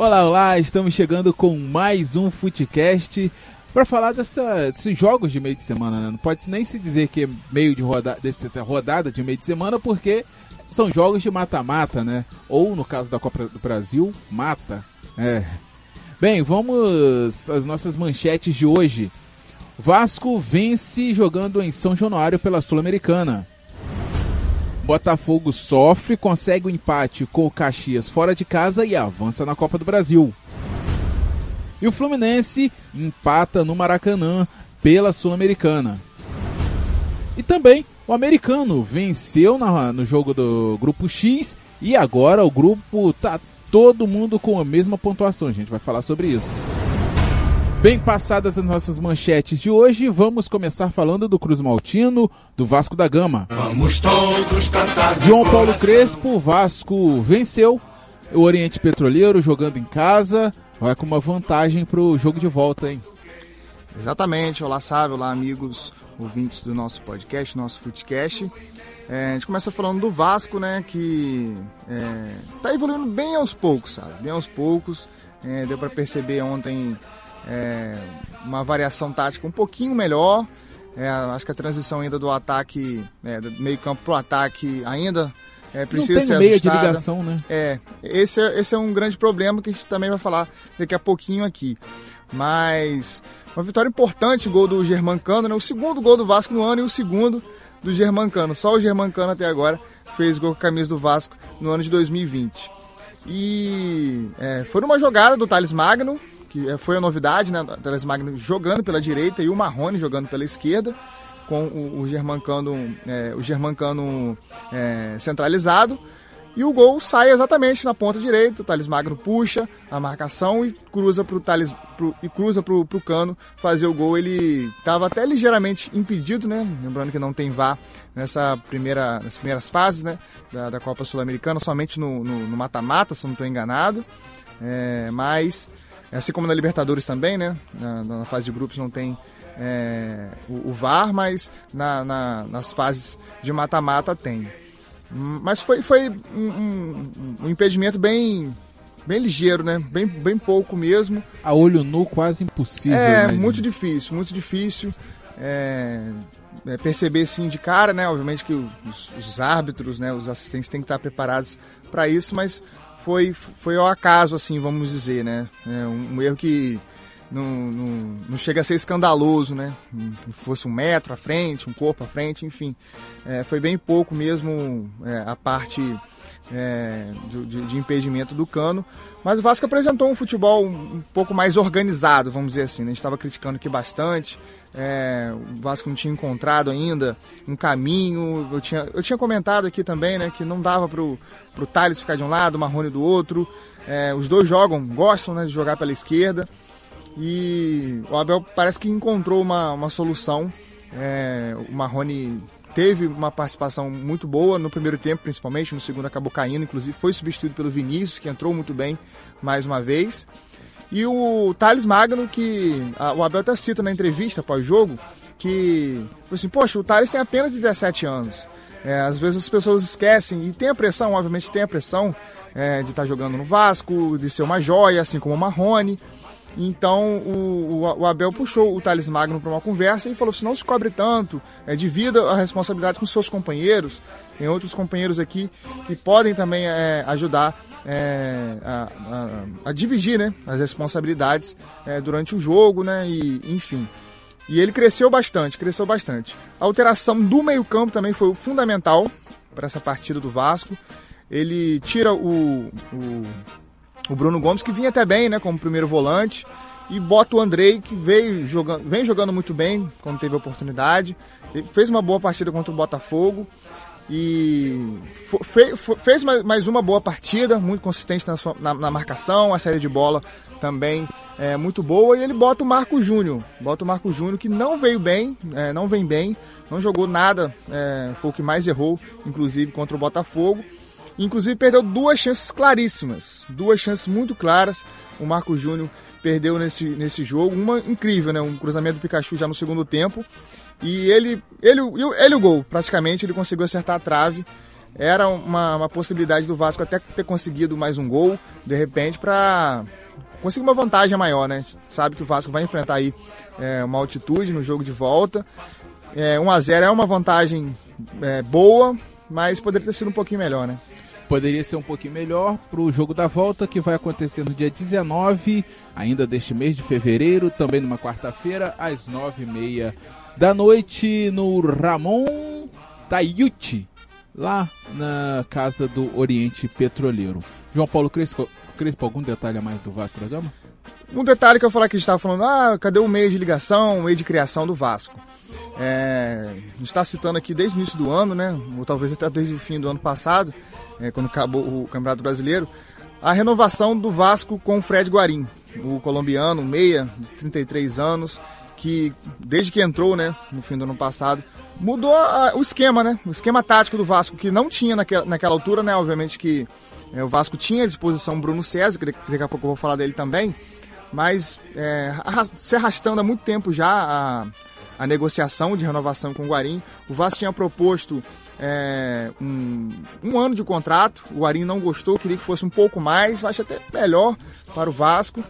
Olá, olá, estamos chegando com mais um Footcast para falar dessa, desses jogos de meio de semana. Né? Não pode nem se dizer que é meio de rodada, dessa rodada de meio de semana, porque são jogos de mata-mata, né? Ou no caso da Copa do Brasil, mata. É. Bem, vamos às nossas manchetes de hoje. Vasco vence jogando em São Januário pela Sul-Americana. Botafogo sofre, consegue o um empate com o Caxias fora de casa e avança na Copa do Brasil. E o Fluminense empata no Maracanã pela Sul-Americana. E também o americano venceu na, no jogo do grupo X e agora o grupo tá todo mundo com a mesma pontuação. A gente vai falar sobre isso. Bem passadas as nossas manchetes de hoje, vamos começar falando do Cruz Maltino, do Vasco da Gama. Vamos todos cantar. João Paulo Crespo, Vasco venceu o Oriente Petroleiro jogando em casa, vai com uma vantagem pro jogo de volta, hein? Exatamente, olá Sábio, olá amigos ouvintes do nosso podcast, nosso Footcast. É, a gente começa falando do Vasco, né, que é, tá evoluindo bem aos poucos, sabe? Bem aos poucos. É, deu para perceber ontem é, uma variação tática um pouquinho melhor. É, acho que a transição ainda do ataque, é, do meio campo para o ataque ainda é, precisa Não tem ser ajustada. de ligação, né? É, esse, é, esse é um grande problema que a gente também vai falar daqui a pouquinho aqui. Mas uma vitória importante, gol do Germancano, né? O segundo gol do Vasco no ano e o segundo do Germancano. Só o Germancano até agora fez gol com a camisa do Vasco no ano de 2020. E é, foi numa jogada do Thales Magno, que é, foi a novidade, né? Thales Magno jogando pela direita e o Marrone jogando pela esquerda, com o, Germancano, é, o Germancano é, centralizado. E o gol sai exatamente na ponta direita. O Thales Magno puxa a marcação e cruza para o Thales pro, e cruza pro, pro Cano fazer o gol. Ele estava até ligeiramente impedido, né? Lembrando que não tem VAR nessa primeira, nas primeiras fases, né? Da, da Copa Sul-Americana, somente no mata-mata, se não estou enganado. É, mas assim como na Libertadores também, né? Na, na fase de grupos não tem é, o, o, VAR, mas na, na, nas fases de mata-mata tem. Mas foi, foi um, um, um, impedimento bem, bem ligeiro, né? Bem, bem pouco mesmo. A olho nu, quase impossível. É, né? muito difícil, muito difícil. É, é, perceber sim de cara, né? Obviamente que os, os, árbitros, né? Os assistentes têm que estar preparados para isso, mas foi, foi ao acaso, assim, vamos dizer, né? É um, um erro que não, não, não, chega a ser escandaloso, né? Fosse um metro à frente, um corpo à frente, enfim. É, foi bem pouco mesmo é, a parte é, de, de, impedimento do cano. Mas o Vasco apresentou um futebol um pouco mais organizado, vamos dizer assim. Né? A gente estava criticando aqui bastante. É, o Vasco não tinha encontrado ainda um caminho. Eu tinha, eu tinha comentado aqui também né, que não dava para o Thales ficar de um lado, o Marrone do outro. É, os dois jogam, gostam né, de jogar pela esquerda. E o Abel parece que encontrou uma, uma solução. É, o Marrone teve uma participação muito boa no primeiro tempo, principalmente, no segundo acabou caindo, inclusive foi substituído pelo Vinícius, que entrou muito bem mais uma vez. E o Thales Magno, que a, o Abel até cita na entrevista pós-jogo, que assim, poxa, o Thales tem apenas 17 anos. É, às vezes as pessoas esquecem, e tem a pressão, obviamente tem a pressão é, de estar tá jogando no Vasco, de ser uma joia, assim como o Marrone. Então o, o, Abel puxou o Thales Magno para uma conversa e falou: se não se cobre tanto, é, divida a responsabilidade com seus companheiros. Tem outros companheiros aqui que podem também é, ajudar é, a, a, a, dividir né, as responsabilidades é, durante o jogo, né? E, enfim. E ele cresceu bastante, cresceu bastante. A alteração do meio-campo também foi fundamental para essa partida do Vasco. Ele tira o, o o Bruno Gomes, que vinha até bem, né, como primeiro volante, e bota o Andrei, que veio jogando, vem jogando muito bem quando teve a oportunidade. Ele fez uma boa partida contra o Botafogo e fez mais uma boa partida, muito consistente na, sua, na, na marcação, a série de bola também é muito boa. E ele bota o Marco Júnior, bota o Marco Júnior que não veio bem, é, não vem bem, não jogou nada, é, foi o que mais errou, inclusive contra o Botafogo. Inclusive perdeu duas chances claríssimas, duas chances muito claras. O Marco Júnior perdeu nesse, nesse jogo, uma incrível, né? Um cruzamento do Pikachu já no segundo tempo. E ele, ele, ele o gol, praticamente, ele conseguiu acertar a trave. era uma, uma possibilidade do Vasco até ter conseguido mais um gol, de repente, para conseguir uma vantagem maior, né? Sabe que o Vasco vai enfrentar aí é, uma altitude no jogo de volta. É, 1 a 0 é uma vantagem é, boa, mas poderia ter sido um pouquinho melhor, né? Poderia ser um pouquinho melhor para o jogo da volta que vai acontecer no dia 19, ainda deste mês de fevereiro, também numa quarta-feira, às 9h30 da noite, no Ramon Tayuti, lá na Casa do Oriente Petroleiro. João Paulo Crespo, Crespo, algum detalhe a mais do Vasco da Gama? Um detalhe que eu falei que estava falando, ah, cadê o meio de ligação, o meio de criação do Vasco? É, está citando aqui desde o início do ano, né? Ou talvez até desde o fim do ano passado, é, quando acabou o Campeonato Brasileiro, a renovação do Vasco com o Fred Guarim, o colombiano, meia, de 33 anos, que desde que entrou, né, no fim do ano passado, mudou o esquema, né? O esquema tático do Vasco, que não tinha naquela, naquela altura, né? Obviamente que é, o Vasco tinha à disposição Bruno César, que daqui a pouco eu vou falar dele também, mas é, se arrastando há muito tempo já a, a negociação de renovação com o Guarim. O Vasco tinha proposto é, um, um, ano de contrato, o Guarim não gostou, queria que fosse um pouco mais, acho até melhor para o Vasco.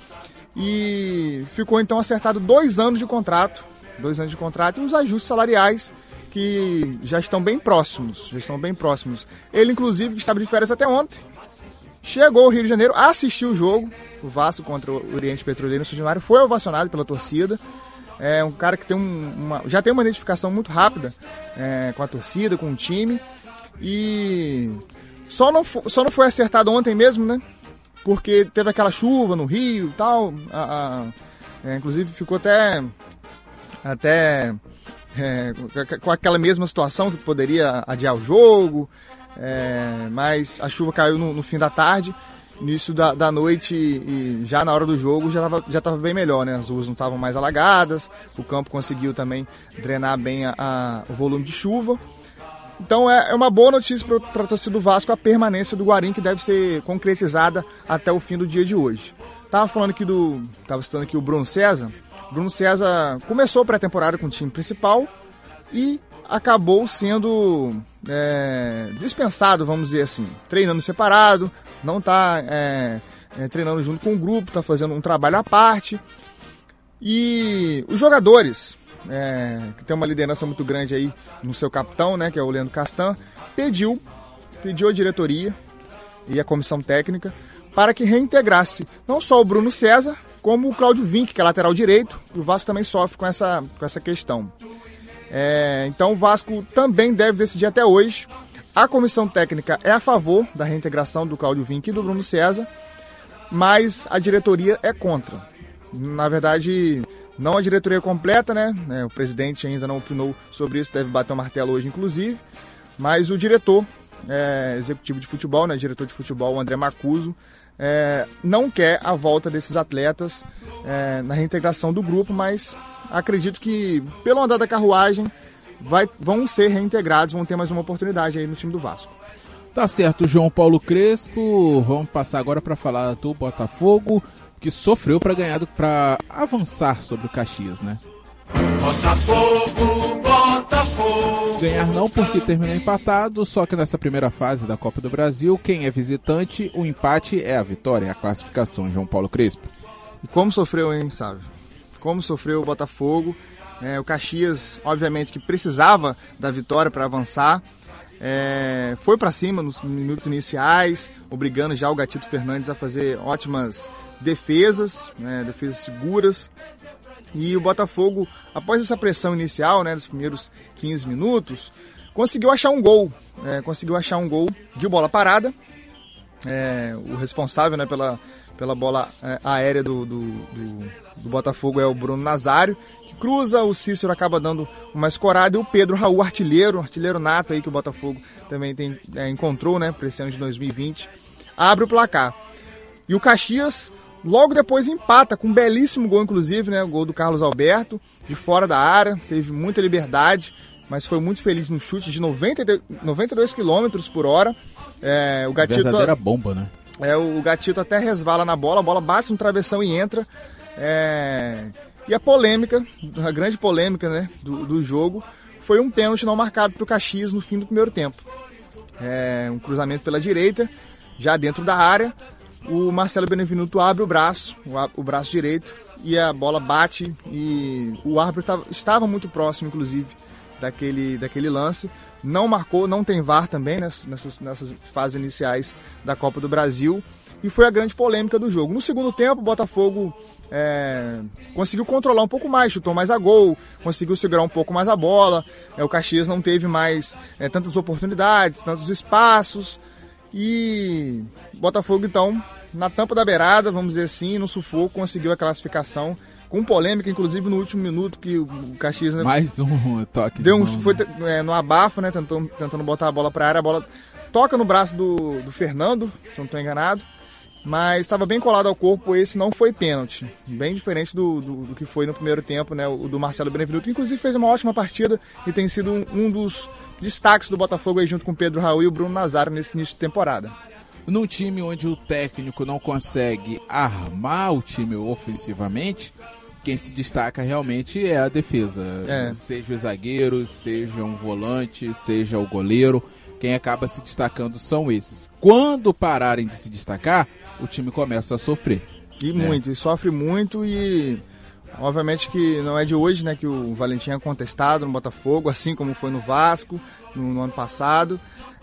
E ficou então acertado dois anos de contrato, dois anos de contrato e os ajustes salariais que já estão bem próximos, já estão bem próximos. Ele, inclusive, estava de férias até ontem, chegou ao Rio de Janeiro, assistiu o jogo, o Vasco contra o Oriente Petroleiro no São Januário, foi ovacionado pela torcida. É um cara que tem um, uma, já tem uma identificação muito rápida é, com a torcida, com o time. E só não, só não foi acertado ontem mesmo, né? Porque teve aquela chuva no Rio e tal. A, a, é, inclusive ficou até. Até é, com aquela mesma situação que poderia adiar o jogo, é, mas a chuva caiu no, no fim da tarde, início da, da noite e já na hora do jogo já estava já tava bem melhor, né? As ruas não estavam mais alagadas, o campo conseguiu também drenar bem a, a, o volume de chuva. Então é, é uma boa notícia para a torcida do Vasco a permanência do Guarim, que deve ser concretizada até o fim do dia de hoje. Tava falando aqui do. Tava citando aqui o Bruno César. Bruno César começou a pré-temporada com o time principal e acabou sendo é, dispensado, vamos dizer assim, treinando separado, não está é, é, treinando junto com o grupo, está fazendo um trabalho à parte. E os jogadores, é, que tem uma liderança muito grande aí no seu capitão, né, que é o Leandro Castan, pediu, pediu a diretoria e a comissão técnica para que reintegrasse não só o Bruno César, como o Cláudio Vinck, que é lateral direito. O Vasco também sofre com essa, com essa questão. É, então o Vasco também deve decidir até hoje. A comissão técnica é a favor da reintegração do Cláudio Vinck e do Bruno César, mas a diretoria é contra. Na verdade, não a diretoria completa, né? É, o presidente ainda não opinou sobre isso, deve bater o martelo hoje, inclusive. Mas o diretor é, executivo de futebol, né? Diretor de futebol, André Macuso, é, não quer a volta desses atletas é, na reintegração do grupo, mas acredito que pelo andar da carruagem vai, vão ser reintegrados, vão ter mais uma oportunidade aí no time do Vasco. Tá certo, João Paulo Crespo. Vamos passar agora para falar do Botafogo, que sofreu para ganhar, para avançar sobre o Caxias, né? Botafogo, Botafogo. Ganhar não porque terminou empatado, só que nessa primeira fase da Copa do Brasil, quem é visitante, o empate é a vitória, é a classificação, João Paulo Crespo. E como sofreu, hein, sabe? Como sofreu o Botafogo. É, o Caxias, obviamente, que precisava da vitória para avançar. É, foi para cima nos minutos iniciais, obrigando já o Gatito Fernandes a fazer ótimas defesas, né, defesas seguras. E o Botafogo, após essa pressão inicial, né, dos primeiros 15 minutos, conseguiu achar um gol. É, conseguiu achar um gol de bola parada. É, o responsável né, pela, pela bola é, aérea do, do, do, do, Botafogo é o Bruno Nazário, que cruza, o Cícero acaba dando uma escorada e o Pedro Raul, artilheiro, artilheiro nato aí que o Botafogo também tem, é, encontrou né, para esse ano de 2020, abre o placar. E o Caxias Logo depois empata com um belíssimo gol, inclusive, né? O gol do Carlos Alberto, de fora da área, teve muita liberdade, mas foi muito feliz no chute de 90, 92 km por hora. É, o Gatito, Verdadeira bomba, né? É, o Gatito até resvala na bola, a bola bate no travessão e entra. É, e a polêmica, a grande polêmica né, do, do jogo, foi um pênalti não marcado para o Caxias no fim do primeiro tempo. é, um cruzamento pela direita, já dentro da área. O Marcelo Benevenuto abre o braço, o, braço direito, e a bola bate e o árbitro tava, estava muito próximo, inclusive, daquele, daquele lance. Não marcou, não tem VAR também nessas, nessas fases iniciais da Copa do Brasil. E foi a grande polêmica do jogo. No segundo tempo, o Botafogo é, conseguiu controlar um pouco mais, chutou mais a gol, conseguiu segurar um pouco mais a bola. É, o Caxias não teve mais é, tantas oportunidades, tantos espaços. E Botafogo, então, na tampa da beirada, vamos dizer assim, no sufoco, conseguiu a classificação com polêmica, inclusive no último minuto que o Caxias né, mais um toque deu um, foi é, no abafo, né, tentando, tentando botar a bola para a área, a bola toca no braço do, do Fernando, se não estou enganado, mas estava bem colado ao corpo, esse não foi pênalti, bem diferente do, do, do, que foi no primeiro tempo, né, o do Marcelo Benevenuto, que inclusive fez uma ótima partida e tem sido um, um dos destaques do Botafogo aí junto com Pedro Raul e o Bruno Nazário nesse início de temporada num time onde o técnico não consegue armar o time ofensivamente, quem se destaca realmente é a defesa. É. Seja os zagueiros, seja um volante, seja o goleiro. Quem acaba se destacando são esses. Quando pararem de se destacar, o time começa a sofrer. E né? muito, e sofre muito e obviamente que não é de hoje, né, que o Valentim é contestado no Botafogo, assim como foi no Vasco no, no ano passado.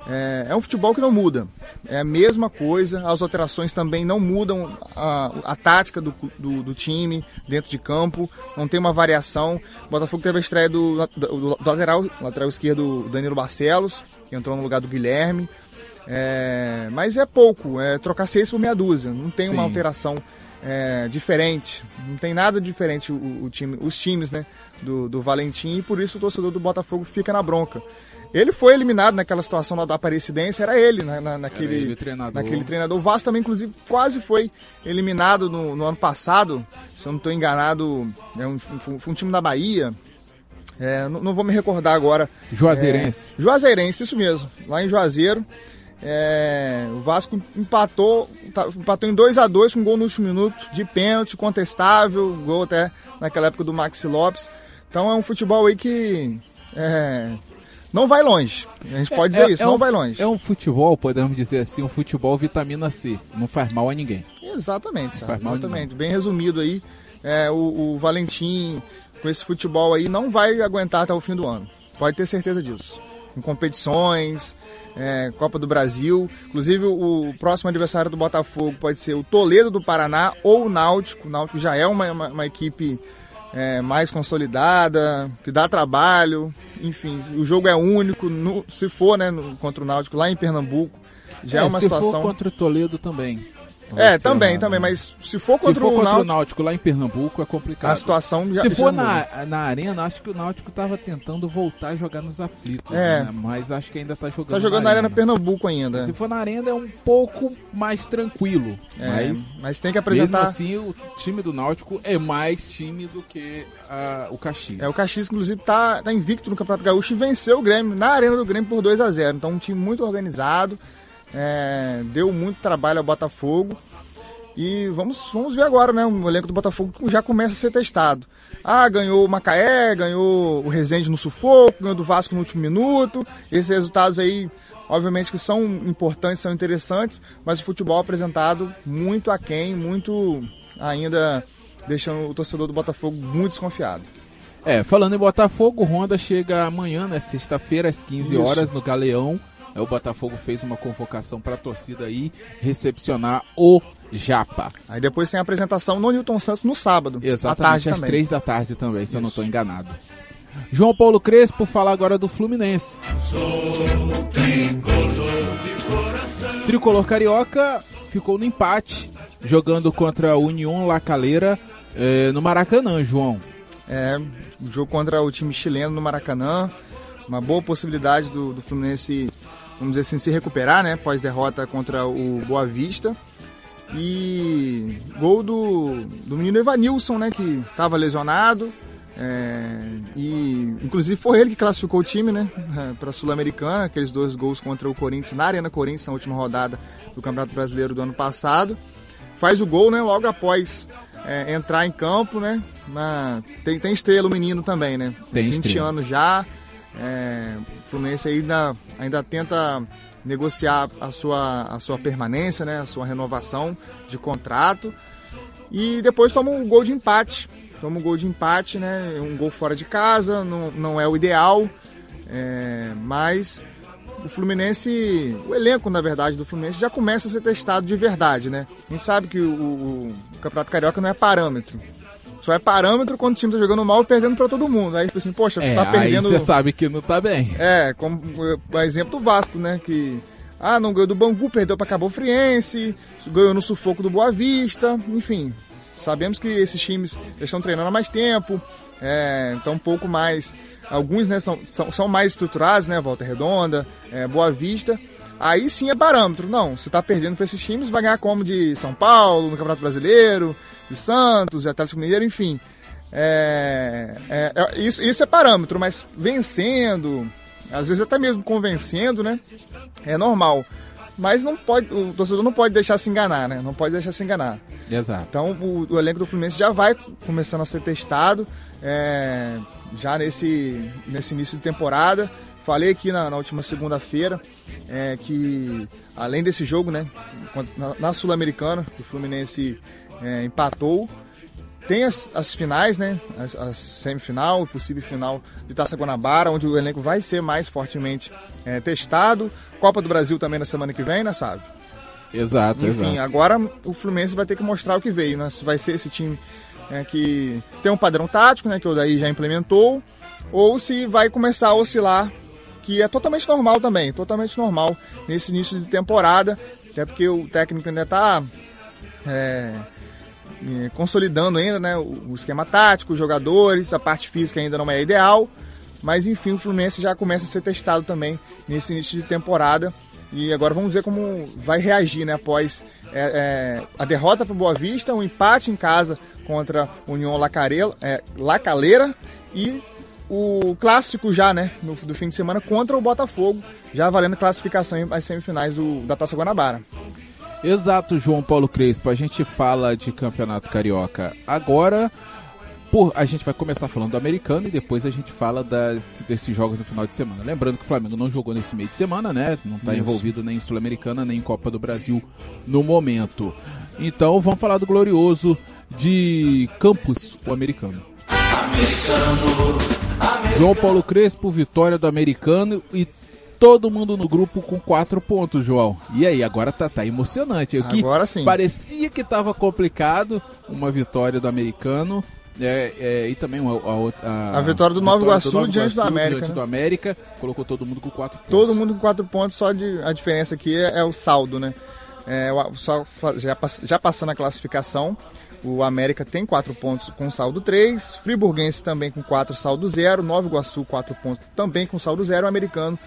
É, é, um futebol que não muda. É a mesma coisa, as alterações também não mudam a, a tática do, do, do, time dentro de campo, não tem uma variação. O Botafogo teve a estreia do, do, do lateral, lateral esquerdo Danilo Barcelos, que entrou no lugar do Guilherme. É, mas é pouco, é trocar seis por meia dúzia, não tem Sim. uma alteração é, diferente, não tem nada diferente o, o time, os times né, do, do Valentim e por isso o torcedor do Botafogo fica na bronca. Ele foi eliminado naquela situação lá da Aparecidense, era ele, né, na, naquele, era ele, treinador. naquele treinador. O Vasco também, inclusive, quase foi eliminado no, no ano passado, se eu não estou enganado, é um, foi um time da Bahia. É, não, não, vou me recordar agora. Juazeirense. É, Juazeirense, isso mesmo, lá em Juazeiro. É, o Vasco empatou, tá, empatou em 2 a 2 com gol no último minuto, de pênalti, contestável, gol até naquela época do Maxi Lopes. Então é um futebol aí que é, não vai longe. A gente pode é, dizer é, isso, é não um, vai longe. É um futebol, podemos dizer assim, um futebol vitamina C. Não faz mal a ninguém. Exatamente, sabe? Exatamente. Bem resumido aí. É, o, o Valentim, com esse futebol aí, não vai aguentar até o fim do ano. Pode ter certeza disso. Em competições, é, Copa do Brasil. Inclusive, o, o, próximo adversário do Botafogo pode ser o Toledo do Paraná ou o Náutico. O Náutico já é uma, uma, uma equipe é, mais consolidada, que dá trabalho, enfim, o jogo é único, no, se for né, no, contra o Náutico lá em Pernambuco, já é, é uma se situação. For contra o Toledo também. É, também, uma... também, mas se for contra, se for o, contra Náutico, o Náutico lá em Pernambuco é complicado. A situação já Se for já na, na arena, acho que o Náutico estava tentando voltar a jogar nos aflitos, é. né? mas acho que ainda está jogando. Tá jogando na, arena. arena Pernambuco ainda. Se for na arena é um pouco mais tranquilo, é, mas mas tem que apresentar. Mesmo assim, o time do Náutico é mais time do que uh, o Caxias. É, o Caxias inclusive tá, tá invicto no Campeonato Gaúcho e venceu o Grêmio na arena do Grêmio por 2 a 0. Então um time muito organizado. É, deu muito trabalho ao Botafogo. E vamos, vamos ver agora, né? O elenco do Botafogo já começa a ser testado. Ah, ganhou o Macaé, ganhou o Rezende no sufoco, ganhou do Vasco no último minuto. Esses resultados aí, obviamente que são importantes, são interessantes, mas o futebol apresentado muito aquém, muito ainda deixando o torcedor do Botafogo muito desconfiado. É, falando em Botafogo, o Honda chega amanhã, né, sexta-feira, às 15 Isso. horas, no Galeão. O Botafogo fez uma convocação para a torcida aí recepcionar o Japa. Aí depois tem a apresentação no Newton Santos no sábado. Exatamente, às três da tarde também, se Isso. eu não estou enganado. João Paulo Crespo falar agora do Fluminense. Tricolor, tricolor Carioca ficou no empate, jogando contra a União La Calera eh, no Maracanã, João. É, jogo contra o time chileno no Maracanã. Uma boa possibilidade do, do Fluminense, vamos dizer assim, se recuperar, né? Pós derrota contra o Boa Vista. E gol do, do menino Evanilson, né? Que estava lesionado. É, e inclusive foi ele que classificou o time, né? É, para a Sul-Americana, aqueles dois gols contra o Corinthians na Arena Corinthians na última rodada do Campeonato Brasileiro do ano passado. Faz o gol, né? Logo após é, entrar em campo, né? Na, tem, tem estrela o menino também, né? Tem 20 estrela. anos já. É, O Fluminense ainda, ainda tenta negociar a sua, a sua permanência, né, a sua renovação de contrato. E depois toma um gol de empate. Toma um gol de empate, né? Um gol fora de casa, não, não é o ideal. É, mas o Fluminense, o elenco, na verdade, do Fluminense já começa a ser testado de verdade, né? A gente sabe que o, o, o Campeonato Carioca não é parâmetro. Só é parâmetro quando o time tá jogando mal e perdendo para todo mundo. Aí, tipo assim, poxa, é, tá perdendo. Você sabe que não tá bem. É, como o exemplo do Vasco, né? Que. Ah, não ganhou do Bangu, perdeu para Cabo Friense, ganhou no sufoco do Boa Vista, enfim. Sabemos que esses times já estão treinando há mais tempo, é, então um pouco mais. Alguns né, são, são, são mais estruturados, né? Volta Redonda, é, Boa Vista. Aí sim é parâmetro. Não, você está perdendo para esses times, vai ganhar como de São Paulo, no Campeonato Brasileiro, de Santos, de Atlético Mineiro, enfim. É, é, é, isso, isso é parâmetro, mas vencendo, às vezes até mesmo convencendo, né? É normal. Mas não pode, o torcedor não pode deixar se enganar, né? Não pode deixar se enganar. Exato. Então o, o elenco do Fluminense já vai começando a ser testado é, já nesse, nesse início de temporada. Falei aqui na, na última segunda-feira é, que além desse jogo, né, na, na Sul-Americana, o Fluminense é, empatou. Tem as, as finais, né? As, as semifinal, possível final de Taça Guanabara, onde o elenco vai ser mais fortemente é, testado. Copa do Brasil também na semana que vem, né, sabe? Exato, Enfim, exato. agora o Fluminense vai ter que mostrar o que veio, né? Se vai ser esse time é, que tem um padrão tático, né? Que o daí já implementou, ou se vai começar a oscilar, que é totalmente normal também, totalmente normal nesse início de temporada, até porque o técnico ainda está é, consolidando ainda né, o esquema tático, os jogadores, a parte física ainda não é ideal, mas enfim, o Fluminense já começa a ser testado também nesse início de temporada. E agora vamos ver como vai reagir né, após é, é, a derrota para o Boa Vista, um empate em casa contra o União Lacareira, é, Lacaleira e o clássico já né, no, do fim de semana contra o Botafogo, já valendo classificação às semifinais do, da Taça Guanabara. Exato, João Paulo Crespo. A gente fala de campeonato carioca agora. Por, a gente vai começar falando do americano e depois a gente fala das, desses jogos no final de semana. Lembrando que o Flamengo não jogou nesse meio de semana, né? Não está envolvido nem em Sul-Americana nem em Copa do Brasil no momento. Então vamos falar do glorioso de Campos, o americano. João Paulo Crespo, vitória do americano e todo mundo no grupo com quatro pontos, João. E aí, agora tá, tá emocionante. O que agora sim. Parecia que tava complicado, uma vitória do americano. É, é, e também a, a, a, a vitória do Nova Iguaçu, do Nova diante do América. Diante né? do América, colocou todo mundo com quatro pontos. Todo mundo com quatro pontos, só de, a diferença aqui é, é o saldo, né? É, só, já, já passando a classificação, o América tem quatro pontos com saldo 3, Friburguense também com 4, saldo 0, Nova Iguaçu 4 pontos também com saldo 0, o americano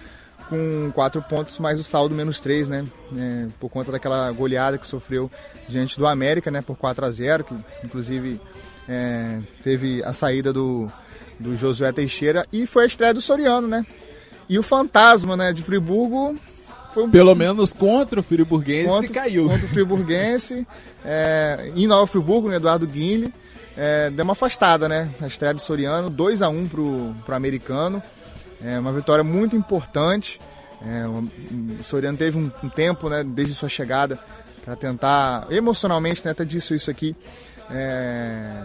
com 4 pontos, mais o saldo menos 3, né? É, por conta daquela goleada que sofreu diante do América, né? Por 4 a 0 que inclusive é, teve a saída do, do Josué Teixeira e foi a estreia do Soriano, né? E o fantasma né, de Friburgo foi um... Pelo menos contra o Friburguense contra, caiu. Contra o Friburguense, é, em Nova Friburgo, né, Eduardo Guinle, é, deu uma afastada, né? A estreia do Soriano, 2 a 1 pro, pro americano. É uma vitória muito importante. É, o Soriano teve um, um, tempo, né, desde sua chegada, para tentar emocionalmente, né, até disse isso aqui, é,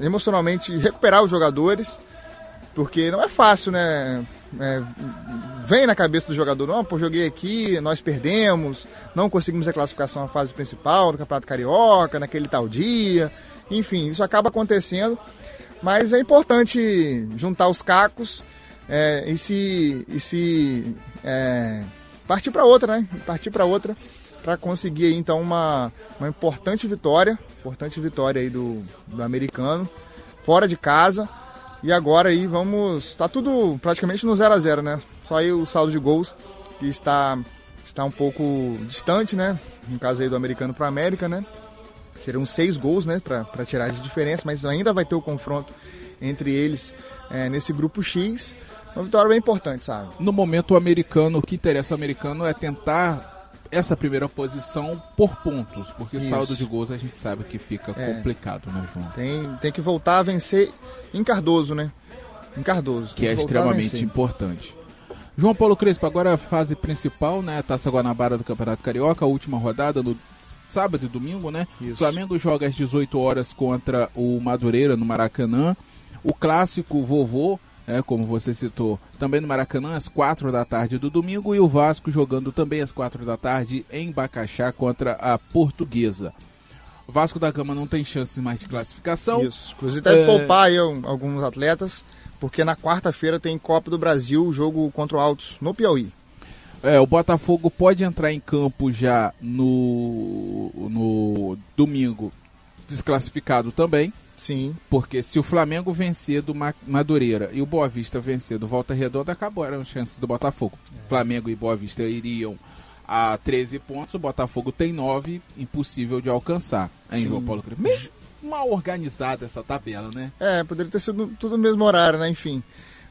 emocionalmente recuperar os jogadores, porque não é fácil, né? É, vem na cabeça do jogador, não, pô, joguei aqui, nós perdemos, não conseguimos a classificação na fase principal do Campeonato Carioca, naquele tal dia, enfim, isso acaba acontecendo, mas é importante juntar os cacos é, e se, e se é, partir para outra, né? Partir para outra para conseguir então uma, uma importante vitória, importante vitória aí do, do americano, fora de casa. E agora aí vamos, tá tudo praticamente no 0 a 0, né? Só aí o saldo de gols que está está um pouco distante, né? No caso aí do americano para América, né? Serão seis gols, né? Para tirar de diferença, mas ainda vai ter o confronto entre eles é, nesse grupo X. Uma vitória bem importante, sabe? No momento o americano, o que interessa ao americano é tentar essa primeira posição por pontos, porque Isso. saldo de gols a gente sabe que fica é. complicado, né, João? Tem, tem que voltar a vencer em Cardoso, né? Em Cardoso. Que é extremamente importante. João Paulo Crespo, agora a fase principal, né? Taça Guanabara do Campeonato Carioca, a última rodada no sábado e domingo, né? Isso. Flamengo joga às 18 horas contra o Madureira no Maracanã. O clássico vovô, é, como você citou, também no Maracanã, às 4 da tarde do domingo. E o Vasco jogando também às 4 da tarde em Bacaxá contra a Portuguesa. O Vasco da Gama não tem chances mais de classificação. Isso. Inclusive deve É. poupar aí alguns atletas, porque na quarta-feira tem Copa do Brasil, jogo contra o Altos, no Piauí. É, o Botafogo pode entrar em campo já no, no domingo desclassificado também, Sim, porque se o Flamengo vencer do Ma- Madureira e o Boa Vista vencer do Volta Redonda, acabaram as chances do Botafogo. Flamengo e Boa Vista iriam a 13 pontos, o Botafogo tem 9, impossível de alcançar. Hein, Sim. João Paulo? Meio mal organizada essa tabela, né? É, poderia ter sido tudo no mesmo horário, né? Enfim,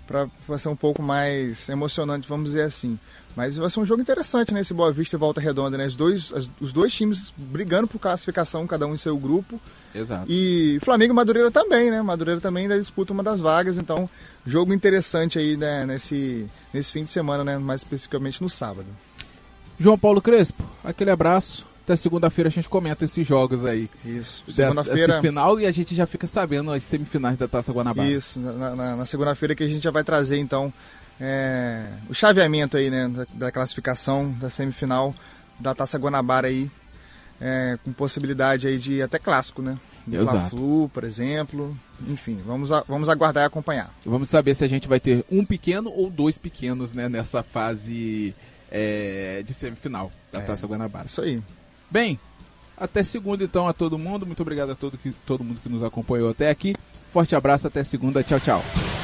pra, pra ser um pouco mais emocionante, vamos dizer assim. Mas vai ser um jogo interessante, né? Esse Boa Vista e Volta Redonda, né? Os dois, as- os dois times brigando por classificação, cada um em seu grupo. Exato. E Flamengo e Madureira também, né? Madureira também ainda disputa uma das vagas, então jogo interessante aí né? nesse, nesse fim de semana, né? Mais especificamente no sábado. João Paulo Crespo, aquele abraço. Até segunda-feira a gente comenta esses jogos aí. Isso. Segunda-feira. final e a gente já fica sabendo as semifinais da Taça Guanabara. Isso, na, na- na segunda-feira que a gente já vai trazer então é, o chaveamento aí, né, da, da classificação da semifinal da Taça Guanabara aí, é, com possibilidade aí de até clássico, né? De Exato. Fla-Flu, por exemplo. Enfim, vamos, a- vamos aguardar e acompanhar. Vamos saber se a gente vai ter um pequeno ou dois pequenos né, nessa fase é, de semifinal da Taça Guanabara. Isso aí. Bem, até segunda então a todo mundo. Muito obrigado a todo, que, todo mundo que nos acompanhou até aqui. Forte abraço, até segunda. Tchau, tchau.